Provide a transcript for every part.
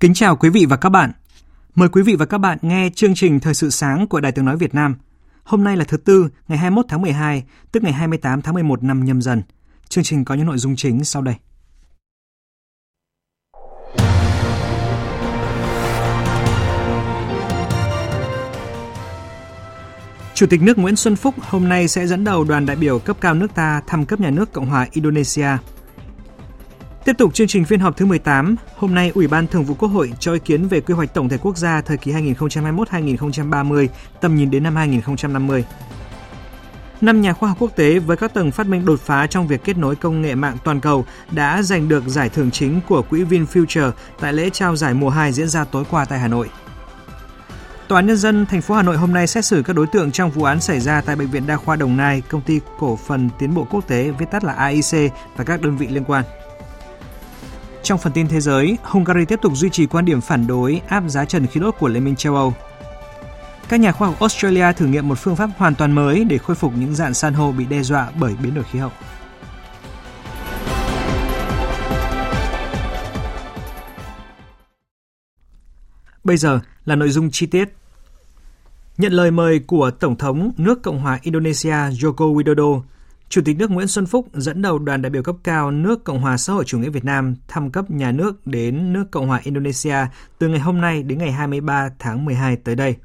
Kính chào quý vị và các bạn. Mời quý vị và các bạn nghe chương trình Thời sự sáng của Đài Tiếng Nói Việt Nam. Hôm nay là thứ Tư, ngày 21 tháng 12, tức ngày 28 tháng 11 năm nhâm dần. Chương trình có những nội dung chính sau đây. Chủ tịch nước Nguyễn Xuân Phúc hôm nay sẽ dẫn đầu đoàn đại biểu cấp cao nước ta thăm cấp nhà nước Cộng hòa Indonesia – Tiếp tục chương trình phiên họp thứ 18, hôm nay Ủy ban Thường vụ Quốc hội cho ý kiến về quy hoạch tổng thể quốc gia thời kỳ 2021-2030, tầm nhìn đến năm 2050. Năm nhà khoa học quốc tế với các tầng phát minh đột phá trong việc kết nối công nghệ mạng toàn cầu đã giành được giải thưởng chính của quỹ VinFuture tại lễ trao giải mùa 2 diễn ra tối qua tại Hà Nội. Tòa án nhân dân thành phố Hà Nội hôm nay xét xử các đối tượng trong vụ án xảy ra tại bệnh viện Đa khoa Đồng Nai, công ty cổ phần tiến bộ quốc tế viết tắt là AIC và các đơn vị liên quan. Trong phần tin thế giới, Hungary tiếp tục duy trì quan điểm phản đối áp giá trần khí đốt của Liên minh châu Âu. Các nhà khoa học Australia thử nghiệm một phương pháp hoàn toàn mới để khôi phục những dạng san hô bị đe dọa bởi biến đổi khí hậu. Bây giờ là nội dung chi tiết. Nhận lời mời của Tổng thống nước Cộng hòa Indonesia Joko Widodo, Chủ tịch nước Nguyễn Xuân Phúc dẫn đầu đoàn đại biểu cấp cao nước Cộng hòa xã hội chủ nghĩa Việt Nam thăm cấp nhà nước đến nước Cộng hòa Indonesia từ ngày hôm nay đến ngày 23 tháng 12 tới đây.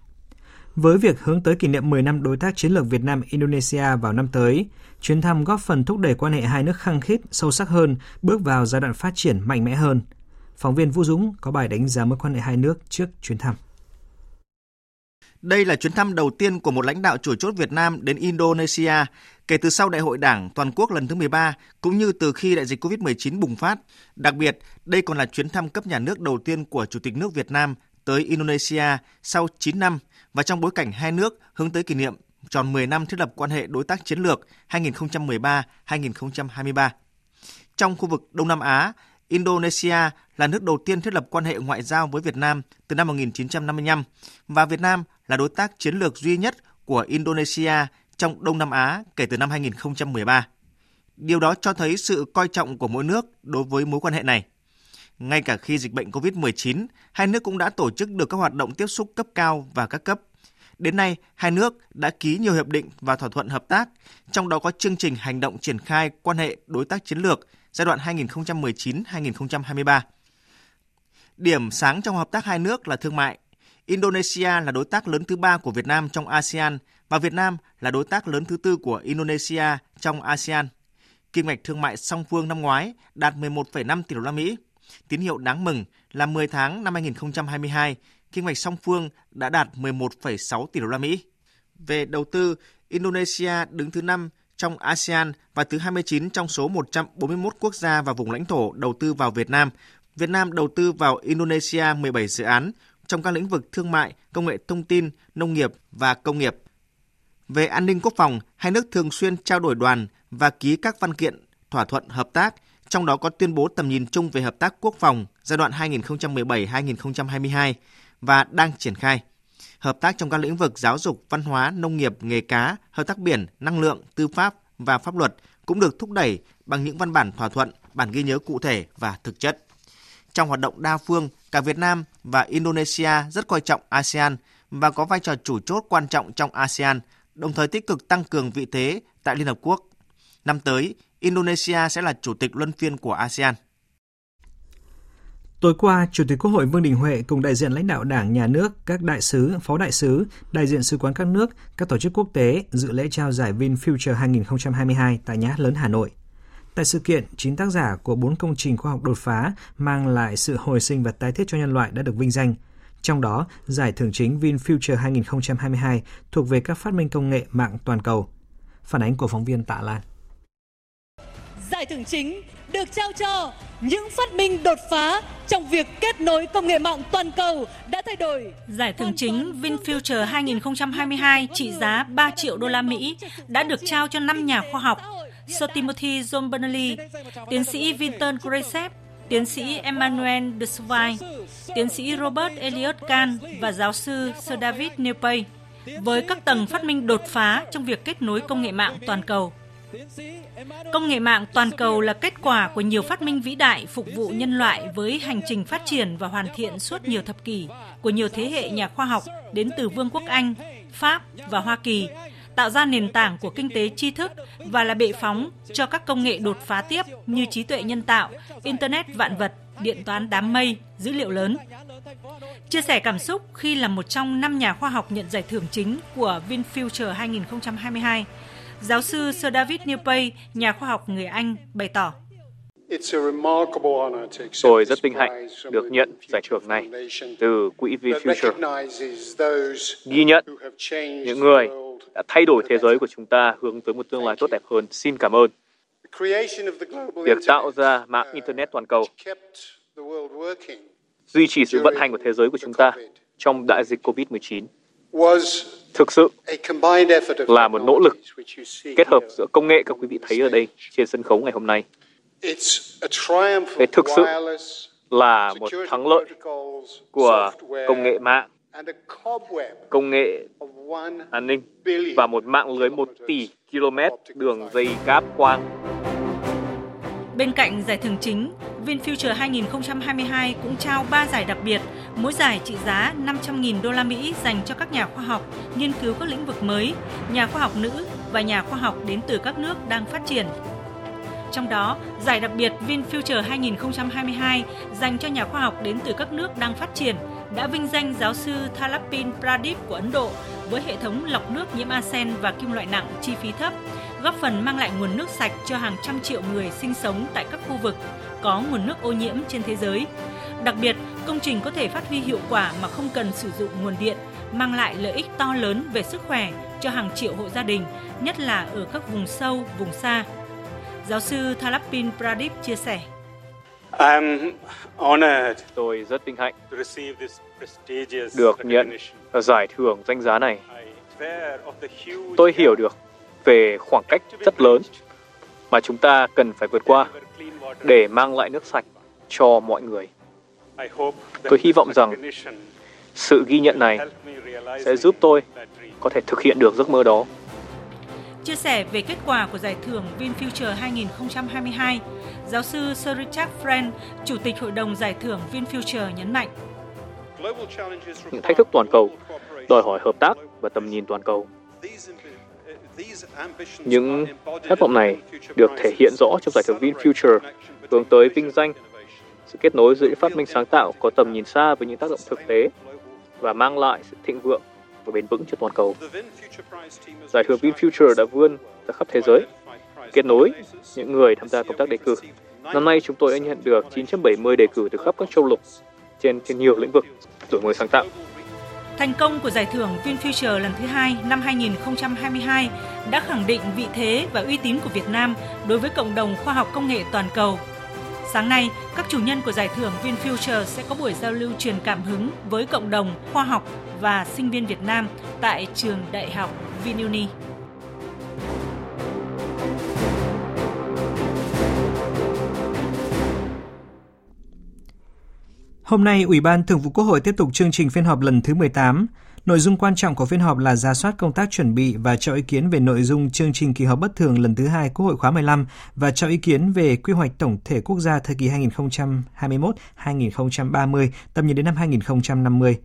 Với việc hướng tới kỷ niệm 10 năm đối tác chiến lược Việt Nam Indonesia vào năm tới, chuyến thăm góp phần thúc đẩy quan hệ hai nước khăng khít, sâu sắc hơn, bước vào giai đoạn phát triển mạnh mẽ hơn. Phóng viên Vũ Dũng có bài đánh giá mối quan hệ hai nước trước chuyến thăm. Đây là chuyến thăm đầu tiên của một lãnh đạo chủ chốt Việt Nam đến Indonesia kể từ sau Đại hội Đảng toàn quốc lần thứ 13 cũng như từ khi đại dịch COVID-19 bùng phát. Đặc biệt, đây còn là chuyến thăm cấp nhà nước đầu tiên của Chủ tịch nước Việt Nam tới Indonesia sau 9 năm và trong bối cảnh hai nước hướng tới kỷ niệm tròn 10 năm thiết lập quan hệ đối tác chiến lược 2013-2023. Trong khu vực Đông Nam Á, Indonesia là nước đầu tiên thiết lập quan hệ ngoại giao với Việt Nam từ năm 1955 và Việt Nam là đối tác chiến lược duy nhất của Indonesia trong Đông Nam Á kể từ năm 2013. Điều đó cho thấy sự coi trọng của mỗi nước đối với mối quan hệ này. Ngay cả khi dịch bệnh COVID-19, hai nước cũng đã tổ chức được các hoạt động tiếp xúc cấp cao và các cấp. Đến nay, hai nước đã ký nhiều hiệp định và thỏa thuận hợp tác, trong đó có chương trình hành động triển khai quan hệ đối tác chiến lược giai đoạn 2019-2023. Điểm sáng trong hợp tác hai nước là thương mại. Indonesia là đối tác lớn thứ ba của Việt Nam trong ASEAN và Việt Nam là đối tác lớn thứ tư của Indonesia trong ASEAN. Kim ngạch thương mại song phương năm ngoái đạt 11,5 tỷ đô la Mỹ. Tín hiệu đáng mừng là 10 tháng năm 2022, kim ngạch song phương đã đạt 11,6 tỷ đô la Mỹ. Về đầu tư, Indonesia đứng thứ 5 trong ASEAN và thứ 29 trong số 141 quốc gia và vùng lãnh thổ đầu tư vào Việt Nam. Việt Nam đầu tư vào Indonesia 17 dự án trong các lĩnh vực thương mại, công nghệ thông tin, nông nghiệp và công nghiệp. Về an ninh quốc phòng, hai nước thường xuyên trao đổi đoàn và ký các văn kiện thỏa thuận hợp tác, trong đó có tuyên bố tầm nhìn chung về hợp tác quốc phòng giai đoạn 2017-2022 và đang triển khai. Hợp tác trong các lĩnh vực giáo dục, văn hóa, nông nghiệp, nghề cá, hợp tác biển, năng lượng, tư pháp và pháp luật cũng được thúc đẩy bằng những văn bản thỏa thuận, bản ghi nhớ cụ thể và thực chất. Trong hoạt động đa phương, cả Việt Nam và Indonesia rất coi trọng ASEAN và có vai trò chủ chốt quan trọng trong ASEAN, đồng thời tích cực tăng cường vị thế tại Liên Hợp Quốc. Năm tới, Indonesia sẽ là chủ tịch luân phiên của ASEAN. Tối qua, Chủ tịch Quốc hội Vương Đình Huệ cùng đại diện lãnh đạo Đảng, Nhà nước, các đại sứ, phó đại sứ, đại diện sứ quán các nước, các tổ chức quốc tế dự lễ trao giải VinFuture 2022 tại Nhà hát lớn Hà Nội. Tại sự kiện, 9 tác giả của 4 công trình khoa học đột phá mang lại sự hồi sinh và tái thiết cho nhân loại đã được vinh danh. Trong đó, giải thưởng chính VinFuture 2022 thuộc về các phát minh công nghệ mạng toàn cầu. Phản ánh của phóng viên Tạ Lan. Giải thưởng chính được trao cho những phát minh đột phá trong việc kết nối công nghệ mạng toàn cầu đã thay đổi. Giải thưởng chính VinFuture 2022 trị giá 3 triệu đô la Mỹ đã được trao cho 5 nhà khoa học. Sir Timothy John Bernally, tiến sĩ Vinton Gracep, tiến sĩ Emmanuel de Souvay, tiến sĩ Robert Elliot Kahn và giáo sư Sir David Newpay với các tầng phát minh đột phá trong việc kết nối công nghệ mạng toàn cầu. Công nghệ mạng toàn cầu là kết quả của nhiều phát minh vĩ đại phục vụ nhân loại với hành trình phát triển và hoàn thiện suốt nhiều thập kỷ của nhiều thế hệ nhà khoa học đến từ Vương quốc Anh, Pháp và Hoa Kỳ, tạo ra nền tảng của kinh tế tri thức và là bệ phóng cho các công nghệ đột phá tiếp như trí tuệ nhân tạo, Internet vạn vật, điện toán đám mây, dữ liệu lớn. Chia sẻ cảm xúc khi là một trong năm nhà khoa học nhận giải thưởng chính của VinFuture 2022, Giáo sư Sir David Newpay, nhà khoa học người Anh, bày tỏ. Tôi rất vinh hạnh được nhận giải thưởng này từ Quỹ VinFuture, ghi nhận những người đã thay đổi thế giới của chúng ta hướng tới một tương lai tốt đẹp hơn. Xin cảm ơn. Việc tạo ra mạng Internet toàn cầu duy trì sự vận hành của thế giới của chúng ta trong đại dịch COVID-19 thực sự là một nỗ lực kết hợp giữa công nghệ các quý vị thấy ở đây trên sân khấu ngày hôm nay. Đây thực sự là một thắng lợi của công nghệ mạng, công nghệ an ninh và một mạng lưới 1 tỷ km đường dây cáp quang. Bên cạnh giải thưởng chính, VinFuture 2022 cũng trao 3 giải đặc biệt, mỗi giải trị giá 500.000 đô la Mỹ dành cho các nhà khoa học nghiên cứu các lĩnh vực mới, nhà khoa học nữ và nhà khoa học đến từ các nước đang phát triển. Trong đó, giải đặc biệt VinFuture 2022 dành cho nhà khoa học đến từ các nước đang phát triển đã vinh danh giáo sư Thalapin Pradip của Ấn Độ với hệ thống lọc nước nhiễm arsen và kim loại nặng chi phí thấp, góp phần mang lại nguồn nước sạch cho hàng trăm triệu người sinh sống tại các khu vực có nguồn nước ô nhiễm trên thế giới. Đặc biệt, công trình có thể phát huy hiệu quả mà không cần sử dụng nguồn điện, mang lại lợi ích to lớn về sức khỏe cho hàng triệu hộ gia đình, nhất là ở các vùng sâu, vùng xa. Giáo sư Thalapin Pradip chia sẻ. Tôi rất vinh hạnh được nhận giải thưởng danh giá này. Tôi hiểu được về khoảng cách rất lớn mà chúng ta cần phải vượt qua để mang lại nước sạch cho mọi người. Tôi hy vọng rằng sự ghi nhận này sẽ giúp tôi có thể thực hiện được giấc mơ đó. Chia sẻ về kết quả của giải thưởng VinFuture 2022, giáo sư Sir Richard Friend, Chủ tịch Hội đồng Giải thưởng VinFuture nhấn mạnh. Những thách thức toàn cầu đòi hỏi hợp tác và tầm nhìn toàn cầu. Những khát vọng này được thể hiện rõ trong giải thưởng VinFuture hướng tới vinh danh sự kết nối giữa những phát minh sáng tạo có tầm nhìn xa với những tác động thực tế và mang lại sự thịnh vượng và bền vững cho toàn cầu. Giải thưởng VinFuture đã vươn ra khắp thế giới, kết nối những người tham gia công tác đề cử. Năm nay chúng tôi đã nhận được 970 đề cử từ khắp các châu lục trên trên nhiều lĩnh vực đổi mới sáng tạo. Thành công của giải thưởng VinFuture lần thứ hai năm 2022 đã khẳng định vị thế và uy tín của Việt Nam đối với cộng đồng khoa học công nghệ toàn cầu. Sáng nay, các chủ nhân của giải thưởng VinFuture sẽ có buổi giao lưu truyền cảm hứng với cộng đồng khoa học và sinh viên Việt Nam tại trường Đại học VinUni. Hôm nay, Ủy ban Thường vụ Quốc hội tiếp tục chương trình phiên họp lần thứ 18. Nội dung quan trọng của phiên họp là ra soát công tác chuẩn bị và cho ý kiến về nội dung chương trình kỳ họp bất thường lần thứ hai Quốc hội khóa 15 và cho ý kiến về quy hoạch tổng thể quốc gia thời kỳ 2021-2030, tầm nhìn đến năm 2050.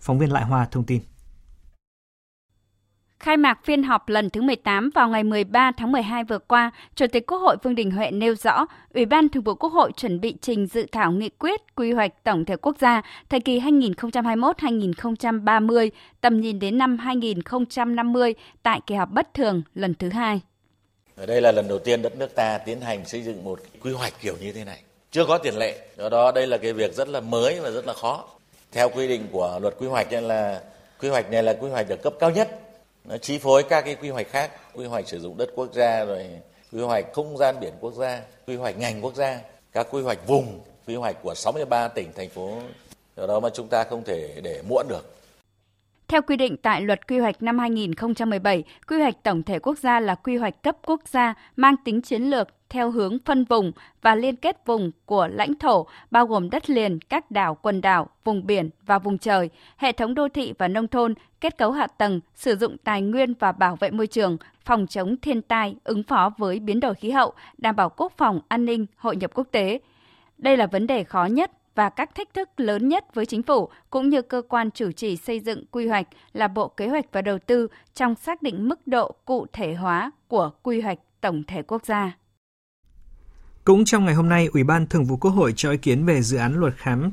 Phóng viên Lại Hoa thông tin. Khai mạc phiên họp lần thứ 18 vào ngày 13 tháng 12 vừa qua, Chủ tịch Quốc hội Vương Đình Huệ nêu rõ, Ủy ban Thường vụ Quốc hội chuẩn bị trình dự thảo nghị quyết quy hoạch tổng thể quốc gia thời kỳ 2021-2030, tầm nhìn đến năm 2050 tại kỳ họp bất thường lần thứ hai. Ở đây là lần đầu tiên đất nước ta tiến hành xây dựng một quy hoạch kiểu như thế này. Chưa có tiền lệ. Do đó đây là cái việc rất là mới và rất là khó. Theo quy định của luật quy hoạch là quy hoạch này là quy hoạch ở cấp cao nhất. Nó chi phối các cái quy hoạch khác, quy hoạch sử dụng đất quốc gia rồi quy hoạch không gian biển quốc gia, quy hoạch ngành quốc gia, các quy hoạch vùng, quy hoạch của 63 tỉnh thành phố. Do đó mà chúng ta không thể để muộn được. Theo quy định tại luật quy hoạch năm 2017, quy hoạch tổng thể quốc gia là quy hoạch cấp quốc gia mang tính chiến lược theo hướng phân vùng và liên kết vùng của lãnh thổ, bao gồm đất liền, các đảo, quần đảo, vùng biển và vùng trời, hệ thống đô thị và nông thôn, kết cấu hạ tầng, sử dụng tài nguyên và bảo vệ môi trường, phòng chống thiên tai, ứng phó với biến đổi khí hậu, đảm bảo quốc phòng, an ninh, hội nhập quốc tế. Đây là vấn đề khó nhất và các thách thức lớn nhất với chính phủ cũng như cơ quan chủ trì xây dựng quy hoạch là Bộ Kế hoạch và Đầu tư trong xác định mức độ cụ thể hóa của quy hoạch tổng thể quốc gia. Cũng trong ngày hôm nay, Ủy ban Thường vụ Quốc hội cho ý kiến về dự án luật khám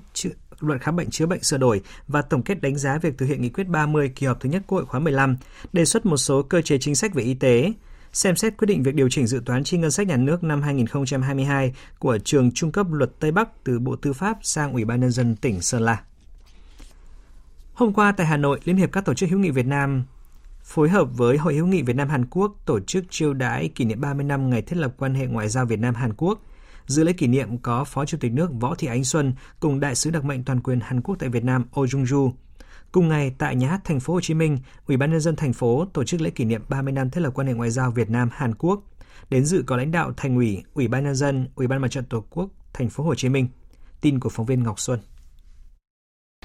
luật khám bệnh chữa bệnh sửa đổi và tổng kết đánh giá việc thực hiện nghị quyết 30 kỳ họp thứ nhất Quốc hội khóa 15, đề xuất một số cơ chế chính sách về y tế, xem xét quyết định việc điều chỉnh dự toán chi ngân sách nhà nước năm 2022 của trường trung cấp luật Tây Bắc từ Bộ Tư pháp sang Ủy ban nhân dân tỉnh Sơn La. Hôm qua tại Hà Nội, Liên hiệp các tổ chức hữu nghị Việt Nam phối hợp với Hội hữu nghị Việt Nam Hàn Quốc tổ chức chiêu đãi kỷ niệm 30 năm ngày thiết lập quan hệ ngoại giao Việt Nam Hàn Quốc. Dự lễ kỷ niệm có Phó Chủ tịch nước Võ Thị Ánh Xuân cùng đại sứ đặc mệnh toàn quyền Hàn Quốc tại Việt Nam Oh Jung Ju. Cùng ngày tại nhà hát thành phố Hồ Chí Minh, Ủy ban nhân dân thành phố tổ chức lễ kỷ niệm 30 năm thiết lập quan hệ ngoại giao Việt Nam Hàn Quốc. Đến dự có lãnh đạo thành ủy, Ủy ban nhân dân, Ủy ban Mặt trận Tổ quốc thành phố Hồ Chí Minh. Tin của phóng viên Ngọc Xuân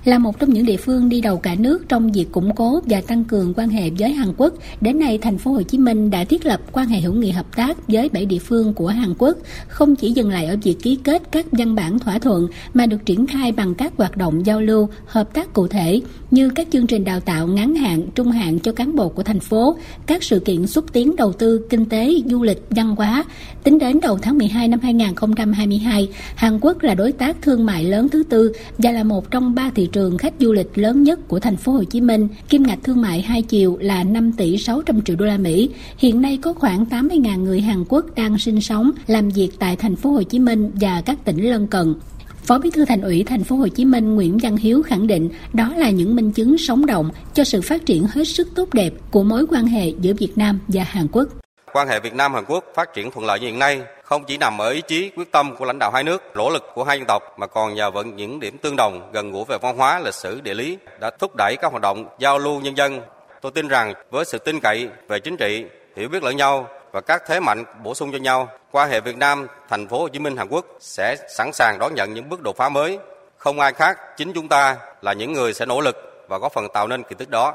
là một trong những địa phương đi đầu cả nước trong việc củng cố và tăng cường quan hệ với Hàn Quốc. Đến nay, thành phố Hồ Chí Minh đã thiết lập quan hệ hữu nghị hợp tác với bảy địa phương của Hàn Quốc, không chỉ dừng lại ở việc ký kết các văn bản thỏa thuận mà được triển khai bằng các hoạt động giao lưu, hợp tác cụ thể như các chương trình đào tạo ngắn hạn, trung hạn cho cán bộ của thành phố, các sự kiện xúc tiến đầu tư kinh tế, du lịch, văn hóa. Tính đến đầu tháng 12 năm 2022, Hàn Quốc là đối tác thương mại lớn thứ tư và là một trong ba thị trường khách du lịch lớn nhất của thành phố Hồ Chí Minh. Kim ngạch thương mại hai chiều là 5 tỷ 600 triệu đô la Mỹ. Hiện nay có khoảng 80.000 người Hàn Quốc đang sinh sống, làm việc tại thành phố Hồ Chí Minh và các tỉnh lân cận. Phó Bí thư Thành ủy Thành phố Hồ Chí Minh Nguyễn Văn Hiếu khẳng định đó là những minh chứng sống động cho sự phát triển hết sức tốt đẹp của mối quan hệ giữa Việt Nam và Hàn Quốc. Quan hệ Việt Nam Hàn Quốc phát triển thuận lợi như hiện nay không chỉ nằm ở ý chí quyết tâm của lãnh đạo hai nước, nỗ lực của hai dân tộc mà còn nhờ vận những điểm tương đồng gần gũi về văn hóa, lịch sử, địa lý đã thúc đẩy các hoạt động giao lưu nhân dân. Tôi tin rằng với sự tin cậy về chính trị, hiểu biết lẫn nhau và các thế mạnh bổ sung cho nhau, quan hệ Việt Nam, thành phố Hồ Chí Minh, Hàn Quốc sẽ sẵn sàng đón nhận những bước đột phá mới. Không ai khác, chính chúng ta là những người sẽ nỗ lực và góp phần tạo nên kỳ tích đó.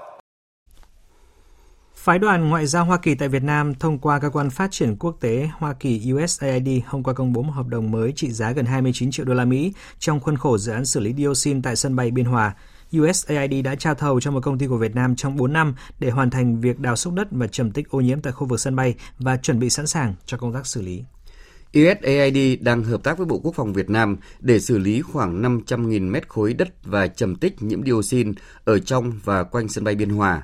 Phái đoàn Ngoại giao Hoa Kỳ tại Việt Nam thông qua cơ quan phát triển quốc tế Hoa Kỳ USAID hôm qua công bố một hợp đồng mới trị giá gần 29 triệu đô la Mỹ trong khuôn khổ dự án xử lý dioxin tại sân bay Biên Hòa. USAID đã trao thầu cho một công ty của Việt Nam trong 4 năm để hoàn thành việc đào xúc đất và trầm tích ô nhiễm tại khu vực sân bay và chuẩn bị sẵn sàng cho công tác xử lý. USAID đang hợp tác với Bộ Quốc phòng Việt Nam để xử lý khoảng 500.000 mét khối đất và trầm tích nhiễm dioxin ở trong và quanh sân bay Biên Hòa.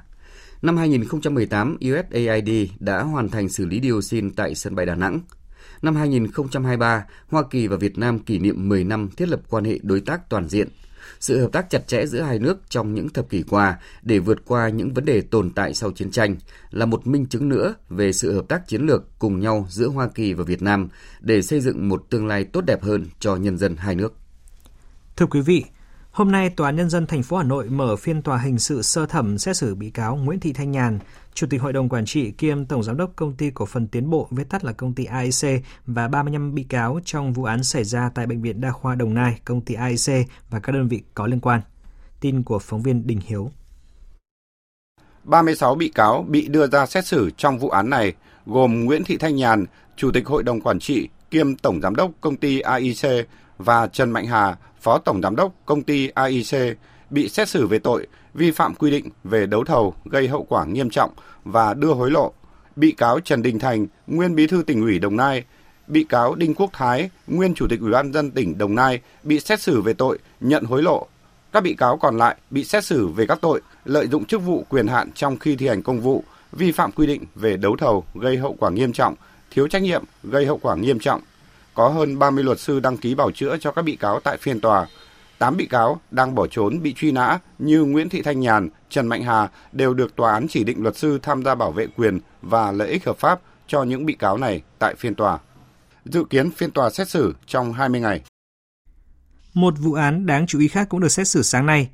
Năm 2018, USAID đã hoàn thành xử lý dioxin tại sân bay Đà Nẵng. Năm 2023, Hoa Kỳ và Việt Nam kỷ niệm 10 năm thiết lập quan hệ đối tác toàn diện. Sự hợp tác chặt chẽ giữa hai nước trong những thập kỷ qua để vượt qua những vấn đề tồn tại sau chiến tranh là một minh chứng nữa về sự hợp tác chiến lược cùng nhau giữa Hoa Kỳ và Việt Nam để xây dựng một tương lai tốt đẹp hơn cho nhân dân hai nước. Thưa quý vị, Hôm nay, Tòa án Nhân dân thành phố Hà Nội mở phiên tòa hình sự sơ thẩm xét xử bị cáo Nguyễn Thị Thanh Nhàn, Chủ tịch Hội đồng Quản trị kiêm Tổng Giám đốc Công ty Cổ phần Tiến bộ, viết tắt là công ty AIC và 35 bị cáo trong vụ án xảy ra tại Bệnh viện Đa khoa Đồng Nai, công ty AIC và các đơn vị có liên quan. Tin của phóng viên Đình Hiếu. 36 bị cáo bị đưa ra xét xử trong vụ án này gồm Nguyễn Thị Thanh Nhàn, Chủ tịch Hội đồng Quản trị kiêm Tổng Giám đốc Công ty AIC và Trần Mạnh Hà, Phó Tổng Giám đốc Công ty AIC, bị xét xử về tội vi phạm quy định về đấu thầu gây hậu quả nghiêm trọng và đưa hối lộ. Bị cáo Trần Đình Thành, nguyên bí thư tỉnh ủy Đồng Nai, bị cáo Đinh Quốc Thái, nguyên chủ tịch Ủy ban dân tỉnh Đồng Nai bị xét xử về tội nhận hối lộ. Các bị cáo còn lại bị xét xử về các tội lợi dụng chức vụ quyền hạn trong khi thi hành công vụ, vi phạm quy định về đấu thầu gây hậu quả nghiêm trọng thiếu trách nhiệm, gây hậu quả nghiêm trọng. Có hơn 30 luật sư đăng ký bảo chữa cho các bị cáo tại phiên tòa. 8 bị cáo đang bỏ trốn bị truy nã như Nguyễn Thị Thanh Nhàn, Trần Mạnh Hà đều được tòa án chỉ định luật sư tham gia bảo vệ quyền và lợi ích hợp pháp cho những bị cáo này tại phiên tòa. Dự kiến phiên tòa xét xử trong 20 ngày. Một vụ án đáng chú ý khác cũng được xét xử sáng nay.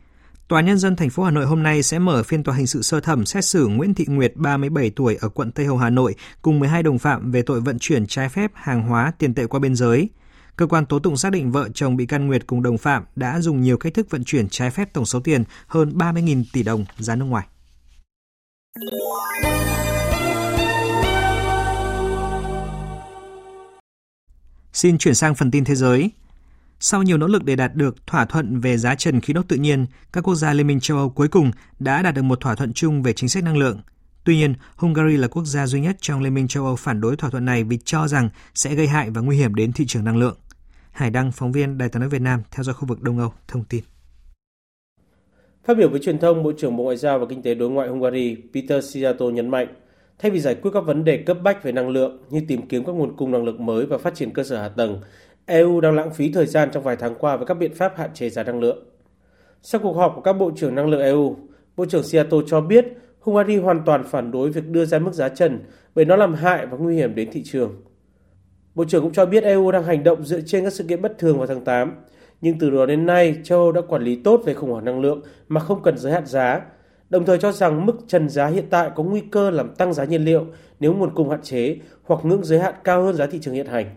Tòa nhân dân thành phố Hà Nội hôm nay sẽ mở phiên tòa hình sự sơ thẩm xét xử Nguyễn Thị Nguyệt 37 tuổi, ở quận Tây Hồ, Hà Nội, cùng 12 đồng phạm về tội vận chuyển trái phép hàng hóa tiền tệ qua biên giới. Cơ quan tố tụng xác định vợ chồng bị can Nguyệt cùng đồng phạm đã dùng nhiều cách thức vận chuyển trái phép tổng số tiền hơn 30.000 tỷ đồng ra nước ngoài. Xin chuyển sang phần tin thế giới. Sau nhiều nỗ lực để đạt được thỏa thuận về giá trần khí đốt tự nhiên, các quốc gia Liên minh châu Âu cuối cùng đã đạt được một thỏa thuận chung về chính sách năng lượng. Tuy nhiên, Hungary là quốc gia duy nhất trong Liên minh châu Âu phản đối thỏa thuận này vì cho rằng sẽ gây hại và nguy hiểm đến thị trường năng lượng. Hải Đăng, phóng viên Đài tiếng nói Việt Nam theo dõi khu vực Đông Âu, thông tin. Phát biểu với truyền thông, Bộ trưởng Bộ Ngoại giao và Kinh tế Đối ngoại Hungary Peter Sijato nhấn mạnh, thay vì giải quyết các vấn đề cấp bách về năng lượng như tìm kiếm các nguồn cung năng lượng mới và phát triển cơ sở hạ tầng, EU đang lãng phí thời gian trong vài tháng qua với các biện pháp hạn chế giá năng lượng. Sau cuộc họp của các bộ trưởng năng lượng EU, Bộ trưởng Seattle cho biết Hungary hoàn toàn phản đối việc đưa ra mức giá trần bởi nó làm hại và nguy hiểm đến thị trường. Bộ trưởng cũng cho biết EU đang hành động dựa trên các sự kiện bất thường vào tháng 8, nhưng từ đó đến nay châu Âu đã quản lý tốt về khủng hoảng năng lượng mà không cần giới hạn giá, đồng thời cho rằng mức trần giá hiện tại có nguy cơ làm tăng giá nhiên liệu nếu nguồn cung hạn chế hoặc ngưỡng giới hạn cao hơn giá thị trường hiện hành.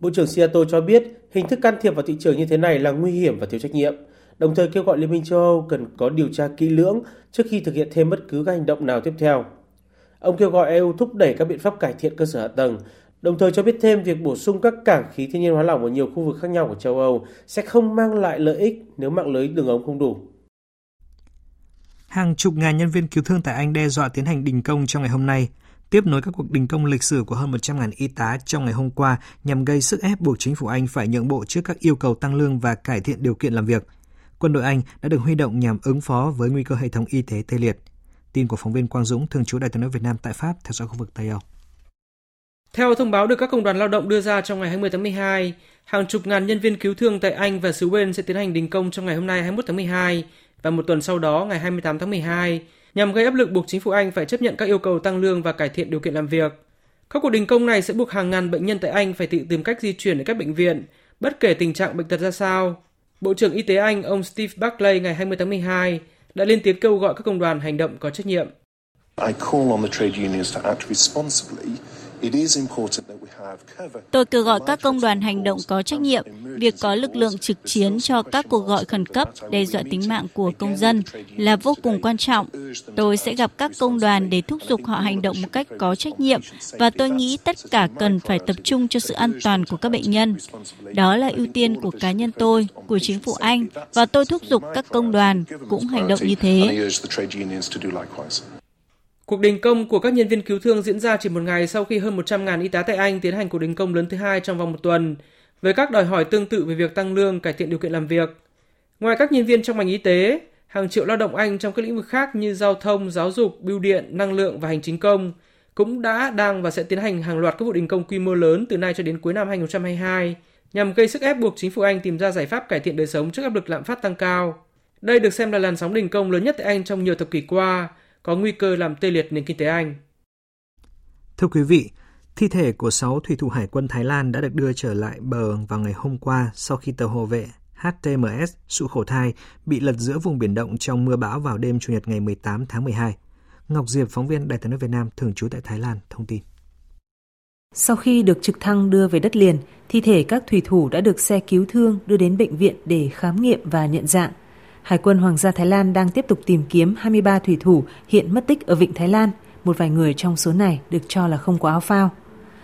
Bộ trưởng Seattle cho biết hình thức can thiệp vào thị trường như thế này là nguy hiểm và thiếu trách nhiệm, đồng thời kêu gọi Liên minh châu Âu cần có điều tra kỹ lưỡng trước khi thực hiện thêm bất cứ các hành động nào tiếp theo. Ông kêu gọi EU thúc đẩy các biện pháp cải thiện cơ sở hạ tầng, đồng thời cho biết thêm việc bổ sung các cảng khí thiên nhiên hóa lỏng ở nhiều khu vực khác nhau của châu Âu sẽ không mang lại lợi ích nếu mạng lưới đường ống không đủ. Hàng chục ngàn nhân viên cứu thương tại Anh đe dọa tiến hành đình công trong ngày hôm nay tiếp nối các cuộc đình công lịch sử của hơn 100.000 y tá trong ngày hôm qua nhằm gây sức ép buộc chính phủ Anh phải nhượng bộ trước các yêu cầu tăng lương và cải thiện điều kiện làm việc. Quân đội Anh đã được huy động nhằm ứng phó với nguy cơ hệ thống y tế tê liệt. Tin của phóng viên Quang Dũng, thường trú Đại tiếng nói Việt Nam tại Pháp, theo dõi khu vực Tây Âu. Theo thông báo được các công đoàn lao động đưa ra trong ngày 20 tháng 12, hàng chục ngàn nhân viên cứu thương tại Anh và xứ Wales sẽ tiến hành đình công trong ngày hôm nay 21 tháng 12 và một tuần sau đó ngày 28 tháng 12 nhằm gây áp lực buộc chính phủ Anh phải chấp nhận các yêu cầu tăng lương và cải thiện điều kiện làm việc. Các cuộc đình công này sẽ buộc hàng ngàn bệnh nhân tại Anh phải tự tìm cách di chuyển đến các bệnh viện, bất kể tình trạng bệnh tật ra sao. Bộ trưởng Y tế Anh ông Steve Barclay ngày 20 tháng 12 đã lên tiếng kêu gọi các công đoàn hành động có trách nhiệm. I call on the trade unions to act responsibly Tôi kêu gọi các công đoàn hành động có trách nhiệm. Việc có lực lượng trực chiến cho các cuộc gọi khẩn cấp đe dọa tính mạng của công dân là vô cùng quan trọng. Tôi sẽ gặp các công đoàn để thúc giục họ hành động một cách có trách nhiệm và tôi nghĩ tất cả cần phải tập trung cho sự an toàn của các bệnh nhân. Đó là ưu tiên của cá nhân tôi, của chính phủ Anh và tôi thúc giục các công đoàn cũng hành động như thế. Cuộc đình công của các nhân viên cứu thương diễn ra chỉ một ngày sau khi hơn 100.000 y tá tại Anh tiến hành cuộc đình công lớn thứ hai trong vòng một tuần, với các đòi hỏi tương tự về việc tăng lương, cải thiện điều kiện làm việc. Ngoài các nhân viên trong ngành y tế, hàng triệu lao động Anh trong các lĩnh vực khác như giao thông, giáo dục, bưu điện, năng lượng và hành chính công cũng đã, đang và sẽ tiến hành hàng loạt các vụ đình công quy mô lớn từ nay cho đến cuối năm 2022 nhằm gây sức ép buộc chính phủ Anh tìm ra giải pháp cải thiện đời sống trước áp lực lạm phát tăng cao. Đây được xem là làn sóng đình công lớn nhất tại Anh trong nhiều thập kỷ qua, có nguy cơ làm tê liệt nền kinh tế Anh. Thưa quý vị, thi thể của 6 thủy thủ hải quân Thái Lan đã được đưa trở lại bờ vào ngày hôm qua sau khi tàu hộ vệ HTMS Sụ Khổ Thai bị lật giữa vùng biển động trong mưa bão vào đêm Chủ nhật ngày 18 tháng 12. Ngọc Diệp, phóng viên Đài tiếng nói Việt Nam thường trú tại Thái Lan, thông tin. Sau khi được trực thăng đưa về đất liền, thi thể các thủy thủ đã được xe cứu thương đưa đến bệnh viện để khám nghiệm và nhận dạng. Hải quân Hoàng gia Thái Lan đang tiếp tục tìm kiếm 23 thủy thủ hiện mất tích ở Vịnh Thái Lan. Một vài người trong số này được cho là không có áo phao.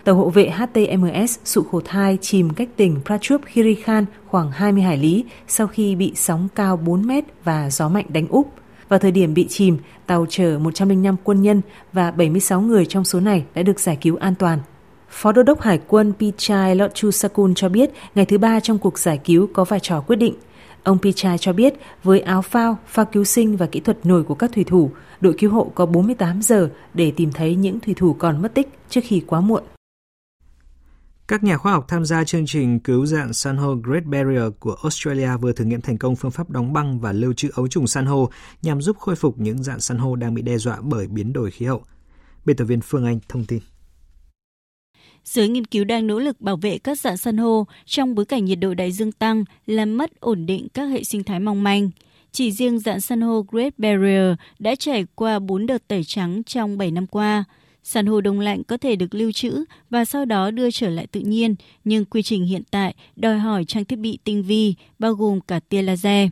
Tàu hộ vệ HTMS Sụ Khổ Thai chìm cách tỉnh Prachuap Khiri Khan khoảng 20 hải lý sau khi bị sóng cao 4 mét và gió mạnh đánh úp. Vào thời điểm bị chìm, tàu chở 105 quân nhân và 76 người trong số này đã được giải cứu an toàn. Phó Đô đốc Hải quân Pichai Lotchusakul cho biết ngày thứ ba trong cuộc giải cứu có vai trò quyết định – Ông Pichai cho biết với áo phao, phao cứu sinh và kỹ thuật nổi của các thủy thủ, đội cứu hộ có 48 giờ để tìm thấy những thủy thủ còn mất tích trước khi quá muộn. Các nhà khoa học tham gia chương trình cứu dạng san hô Great Barrier của Australia vừa thử nghiệm thành công phương pháp đóng băng và lưu trữ ấu trùng san hô nhằm giúp khôi phục những dạng san hô đang bị đe dọa bởi biến đổi khí hậu. Biên tập viên Phương Anh thông tin. Giới nghiên cứu đang nỗ lực bảo vệ các dạng san hô trong bối cảnh nhiệt độ đại dương tăng làm mất ổn định các hệ sinh thái mong manh. Chỉ riêng dạng san hô Great Barrier đã trải qua 4 đợt tẩy trắng trong 7 năm qua. San hô đông lạnh có thể được lưu trữ và sau đó đưa trở lại tự nhiên, nhưng quy trình hiện tại đòi hỏi trang thiết bị tinh vi, bao gồm cả tia laser.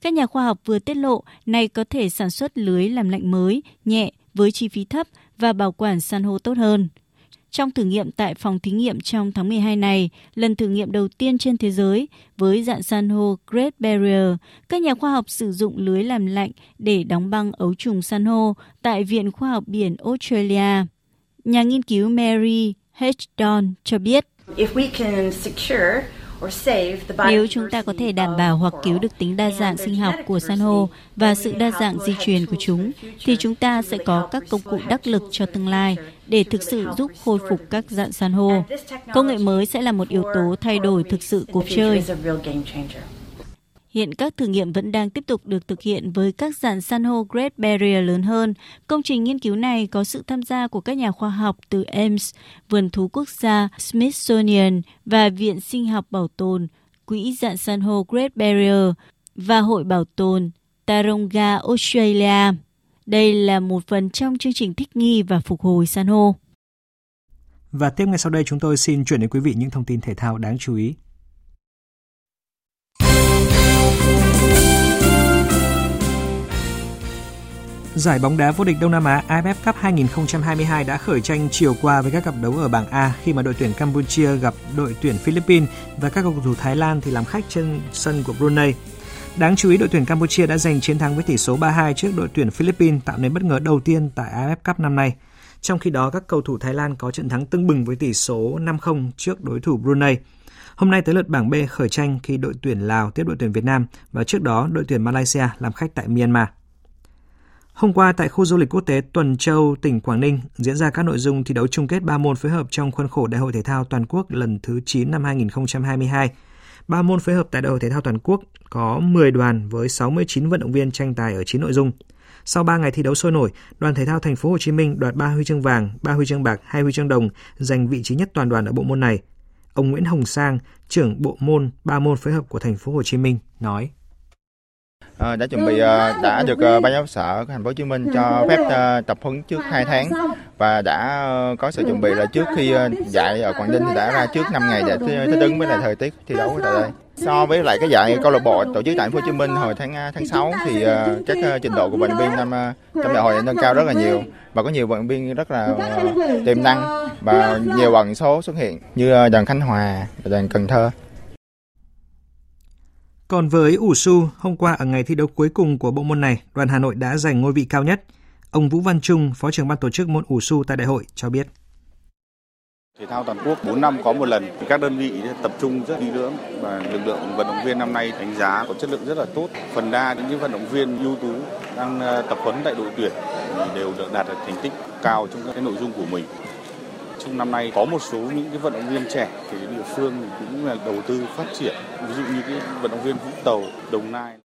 Các nhà khoa học vừa tiết lộ này có thể sản xuất lưới làm lạnh mới, nhẹ, với chi phí thấp và bảo quản san hô tốt hơn. Trong thử nghiệm tại phòng thí nghiệm trong tháng 12 này, lần thử nghiệm đầu tiên trên thế giới với dạng san hô Great Barrier, các nhà khoa học sử dụng lưới làm lạnh để đóng băng ấu trùng san hô tại Viện Khoa học Biển Australia. Nhà nghiên cứu Mary H. Don cho biết, If we can secure nếu chúng ta có thể đảm bảo hoặc cứu được tính đa dạng sinh học của san hô và sự đa dạng di truyền của chúng, thì chúng ta sẽ có các công cụ đắc lực cho tương lai để thực sự giúp khôi phục các dạng san hô. Công nghệ mới sẽ là một yếu tố thay đổi thực sự cuộc chơi. Hiện các thử nghiệm vẫn đang tiếp tục được thực hiện với các dạng san hô Great Barrier lớn hơn. Công trình nghiên cứu này có sự tham gia của các nhà khoa học từ Ames, Vườn thú quốc gia Smithsonian và Viện Sinh học Bảo tồn, Quỹ dạng san hô Great Barrier và Hội Bảo tồn Taronga Australia. Đây là một phần trong chương trình thích nghi và phục hồi san hô. Và tiếp ngay sau đây chúng tôi xin chuyển đến quý vị những thông tin thể thao đáng chú ý. Giải bóng đá vô địch Đông Nam Á AFF Cup 2022 đã khởi tranh chiều qua với các cặp đấu ở bảng A khi mà đội tuyển Campuchia gặp đội tuyển Philippines và các cầu thủ Thái Lan thì làm khách trên sân của Brunei. Đáng chú ý, đội tuyển Campuchia đã giành chiến thắng với tỷ số 3-2 trước đội tuyển Philippines, tạo nên bất ngờ đầu tiên tại AFF Cup năm nay. Trong khi đó, các cầu thủ Thái Lan có trận thắng tưng bừng với tỷ số 5-0 trước đối thủ Brunei. Hôm nay tới lượt bảng B khởi tranh khi đội tuyển Lào tiếp đội tuyển Việt Nam và trước đó đội tuyển Malaysia làm khách tại Myanmar. Hôm qua tại khu du lịch quốc tế Tuần Châu, tỉnh Quảng Ninh diễn ra các nội dung thi đấu chung kết 3 môn phối hợp trong khuôn khổ Đại hội thể thao toàn quốc lần thứ 9 năm 2022. Ba môn phối hợp tại Đại hội thể thao toàn quốc có 10 đoàn với 69 vận động viên tranh tài ở 9 nội dung. Sau 3 ngày thi đấu sôi nổi, đoàn thể thao thành phố Hồ Chí Minh đoạt 3 huy chương vàng, 3 huy chương bạc, 2 huy chương đồng, giành vị trí nhất toàn đoàn ở bộ môn này. Ông Nguyễn Hồng Sang, trưởng bộ môn ba môn phối hợp của thành phố Hồ Chí Minh nói: À, đã chuẩn bị à, đã được à, ban giám sở thành phố Hồ Chí Minh cho phép tập huấn trước 2 tháng và đã có sự chuẩn bị là trước khi dạy ở Quảng Ninh thì đã ra trước 5 ngày để thích ứng với lại thời tiết thi đấu tại đây. So với lại cái giải câu lạc bộ tổ chức tại thành phố Hồ Chí Minh hồi tháng tháng 6 thì các trình độ của vận viên năm trong đại hội nâng cao rất là nhiều và có nhiều vận viên rất là tiềm năng và nhiều vận số xuất hiện như đoàn Khánh Hòa và đoàn Cần Thơ. Còn với ủ su, hôm qua ở ngày thi đấu cuối cùng của bộ môn này, đoàn Hà Nội đã giành ngôi vị cao nhất. Ông Vũ Văn Trung, Phó trưởng ban tổ chức môn ủ su tại đại hội cho biết. Thể thao toàn quốc 4 năm có một lần, các đơn vị tập trung rất kỹ lưỡng và lực lượng vận động viên năm nay đánh giá có chất lượng rất là tốt. Phần đa những vận động viên ưu tú đang ờ, tập huấn tại đội tuyển đều được đạt được thành tích cao trong các nội dung của mình trong năm nay có một số những cái vận động viên trẻ thì địa phương cũng là đầu tư phát triển ví dụ như cái vận động viên Vũng Tàu, Đồng Nai.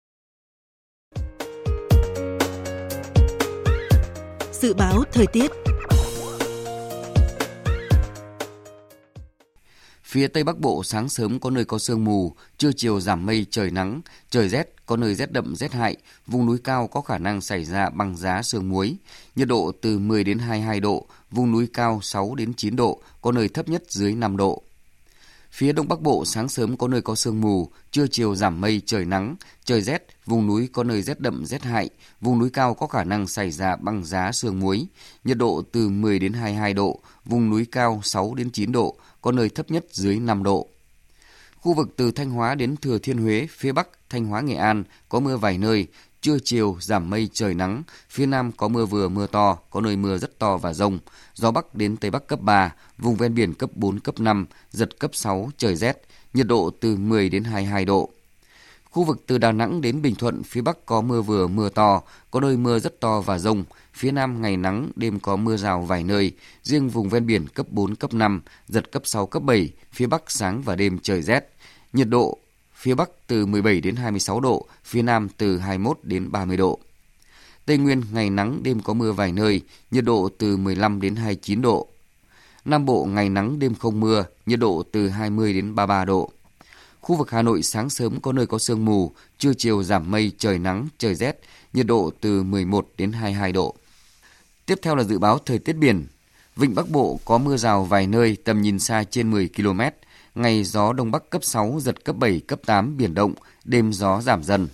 Dự báo thời tiết Phía Tây Bắc Bộ sáng sớm có nơi có sương mù, trưa chiều giảm mây trời nắng, trời rét, có nơi rét đậm rét hại, vùng núi cao có khả năng xảy ra băng giá sương muối. Nhiệt độ từ 10 đến 22 độ, vùng núi cao 6 đến 9 độ, có nơi thấp nhất dưới 5 độ. Phía Đông Bắc Bộ sáng sớm có nơi có sương mù, trưa chiều giảm mây trời nắng, trời rét, vùng núi có nơi rét đậm rét hại, vùng núi cao có khả năng xảy ra băng giá sương muối. Nhiệt độ từ 10 đến 22 độ, vùng núi cao 6 đến 9 độ, có nơi thấp nhất dưới 5 độ. Khu vực từ Thanh Hóa đến Thừa Thiên Huế, phía Bắc, Thanh Hóa Nghệ An có mưa vài nơi, trưa chiều giảm mây trời nắng, phía Nam có mưa vừa mưa to, có nơi mưa rất to và rông, gió Bắc đến Tây Bắc cấp 3, vùng ven biển cấp 4, cấp 5, giật cấp 6, trời rét, nhiệt độ từ 10 đến 22 độ. Khu vực từ Đà Nẵng đến Bình Thuận, phía Bắc có mưa vừa mưa to, có nơi mưa rất to và rông. Phía Nam ngày nắng, đêm có mưa rào vài nơi. Riêng vùng ven biển cấp 4, cấp 5, giật cấp 6, cấp 7. Phía Bắc sáng và đêm trời rét. Nhiệt độ phía Bắc từ 17 đến 26 độ, phía Nam từ 21 đến 30 độ. Tây Nguyên ngày nắng, đêm có mưa vài nơi, nhiệt độ từ 15 đến 29 độ. Nam Bộ ngày nắng, đêm không mưa, nhiệt độ từ 20 đến 33 độ. Khu vực Hà Nội sáng sớm có nơi có sương mù, trưa chiều giảm mây, trời nắng, trời rét, nhiệt độ từ 11 đến 22 độ. Tiếp theo là dự báo thời tiết biển. Vịnh Bắc Bộ có mưa rào vài nơi, tầm nhìn xa trên 10 km. Ngày gió Đông Bắc cấp 6, giật cấp 7, cấp 8, biển động, đêm gió giảm dần.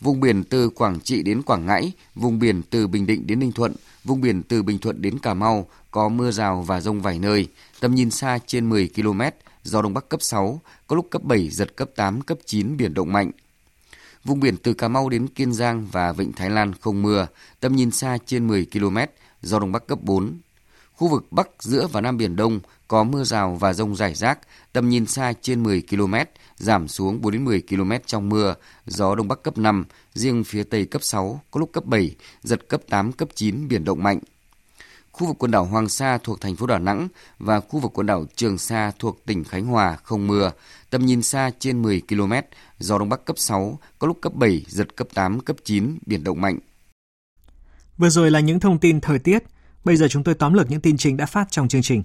Vùng biển từ Quảng Trị đến Quảng Ngãi, vùng biển từ Bình Định đến Ninh Thuận, vùng biển từ Bình Thuận đến Cà Mau có mưa rào và rông vài nơi, tầm nhìn xa trên 10 km, gió Đông Bắc cấp 6, có lúc cấp 7, giật cấp 8, cấp 9, biển động mạnh. Vùng biển từ Cà Mau đến Kiên Giang và Vịnh Thái Lan không mưa, tầm nhìn xa trên 10 km, gió Đông Bắc cấp 4. Khu vực Bắc, giữa và Nam Biển Đông có mưa rào và rông rải rác, tầm nhìn xa trên 10 km, giảm xuống 4 đến 10 km trong mưa, gió Đông Bắc cấp 5, riêng phía Tây cấp 6, có lúc cấp 7, giật cấp 8, cấp 9, biển động mạnh. Khu vực quần đảo Hoàng Sa thuộc thành phố Đà Nẵng và khu vực quần đảo Trường Sa thuộc tỉnh Khánh Hòa không mưa, tầm nhìn xa trên 10 km, gió Đông Bắc cấp 6, có lúc cấp 7, giật cấp 8, cấp 9, biển động mạnh. Vừa rồi là những thông tin thời tiết, bây giờ chúng tôi tóm lược những tin chính đã phát trong chương trình.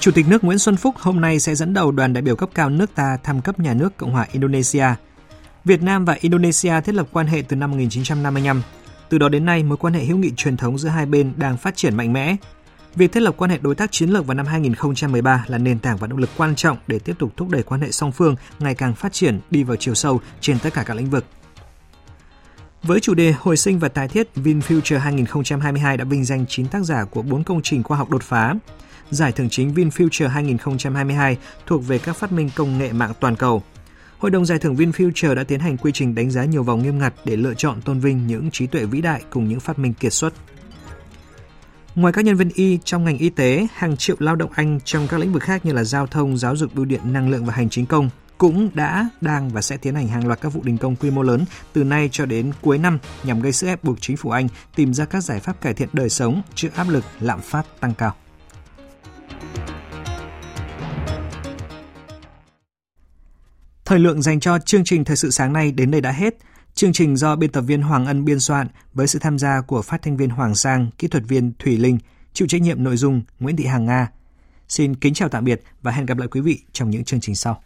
Chủ tịch nước Nguyễn Xuân Phúc hôm nay sẽ dẫn đầu đoàn đại biểu cấp cao nước ta thăm cấp nhà nước Cộng hòa Indonesia. Việt Nam và Indonesia thiết lập quan hệ từ năm 1955. Từ đó đến nay, mối quan hệ hữu nghị truyền thống giữa hai bên đang phát triển mạnh mẽ. Việc thiết lập quan hệ đối tác chiến lược vào năm 2013 là nền tảng và động lực quan trọng để tiếp tục thúc đẩy quan hệ song phương ngày càng phát triển đi vào chiều sâu trên tất cả các lĩnh vực. Với chủ đề Hồi sinh và tái thiết, VinFuture 2022 đã vinh danh 9 tác giả của 4 công trình khoa học đột phá. Giải thưởng chính VinFuture 2022 thuộc về các phát minh công nghệ mạng toàn cầu. Hội đồng giải thưởng VinFuture đã tiến hành quy trình đánh giá nhiều vòng nghiêm ngặt để lựa chọn tôn vinh những trí tuệ vĩ đại cùng những phát minh kiệt xuất. Ngoài các nhân viên y trong ngành y tế, hàng triệu lao động Anh trong các lĩnh vực khác như là giao thông, giáo dục, bưu điện, năng lượng và hành chính công cũng đã, đang và sẽ tiến hành hàng loạt các vụ đình công quy mô lớn từ nay cho đến cuối năm nhằm gây sức ép buộc chính phủ Anh tìm ra các giải pháp cải thiện đời sống trước áp lực lạm phát tăng cao. Thời lượng dành cho chương trình Thời sự sáng nay đến đây đã hết. Chương trình do biên tập viên Hoàng Ân biên soạn với sự tham gia của phát thanh viên Hoàng Sang, kỹ thuật viên Thủy Linh, chịu trách nhiệm nội dung Nguyễn Thị Hằng Nga. Xin kính chào tạm biệt và hẹn gặp lại quý vị trong những chương trình sau.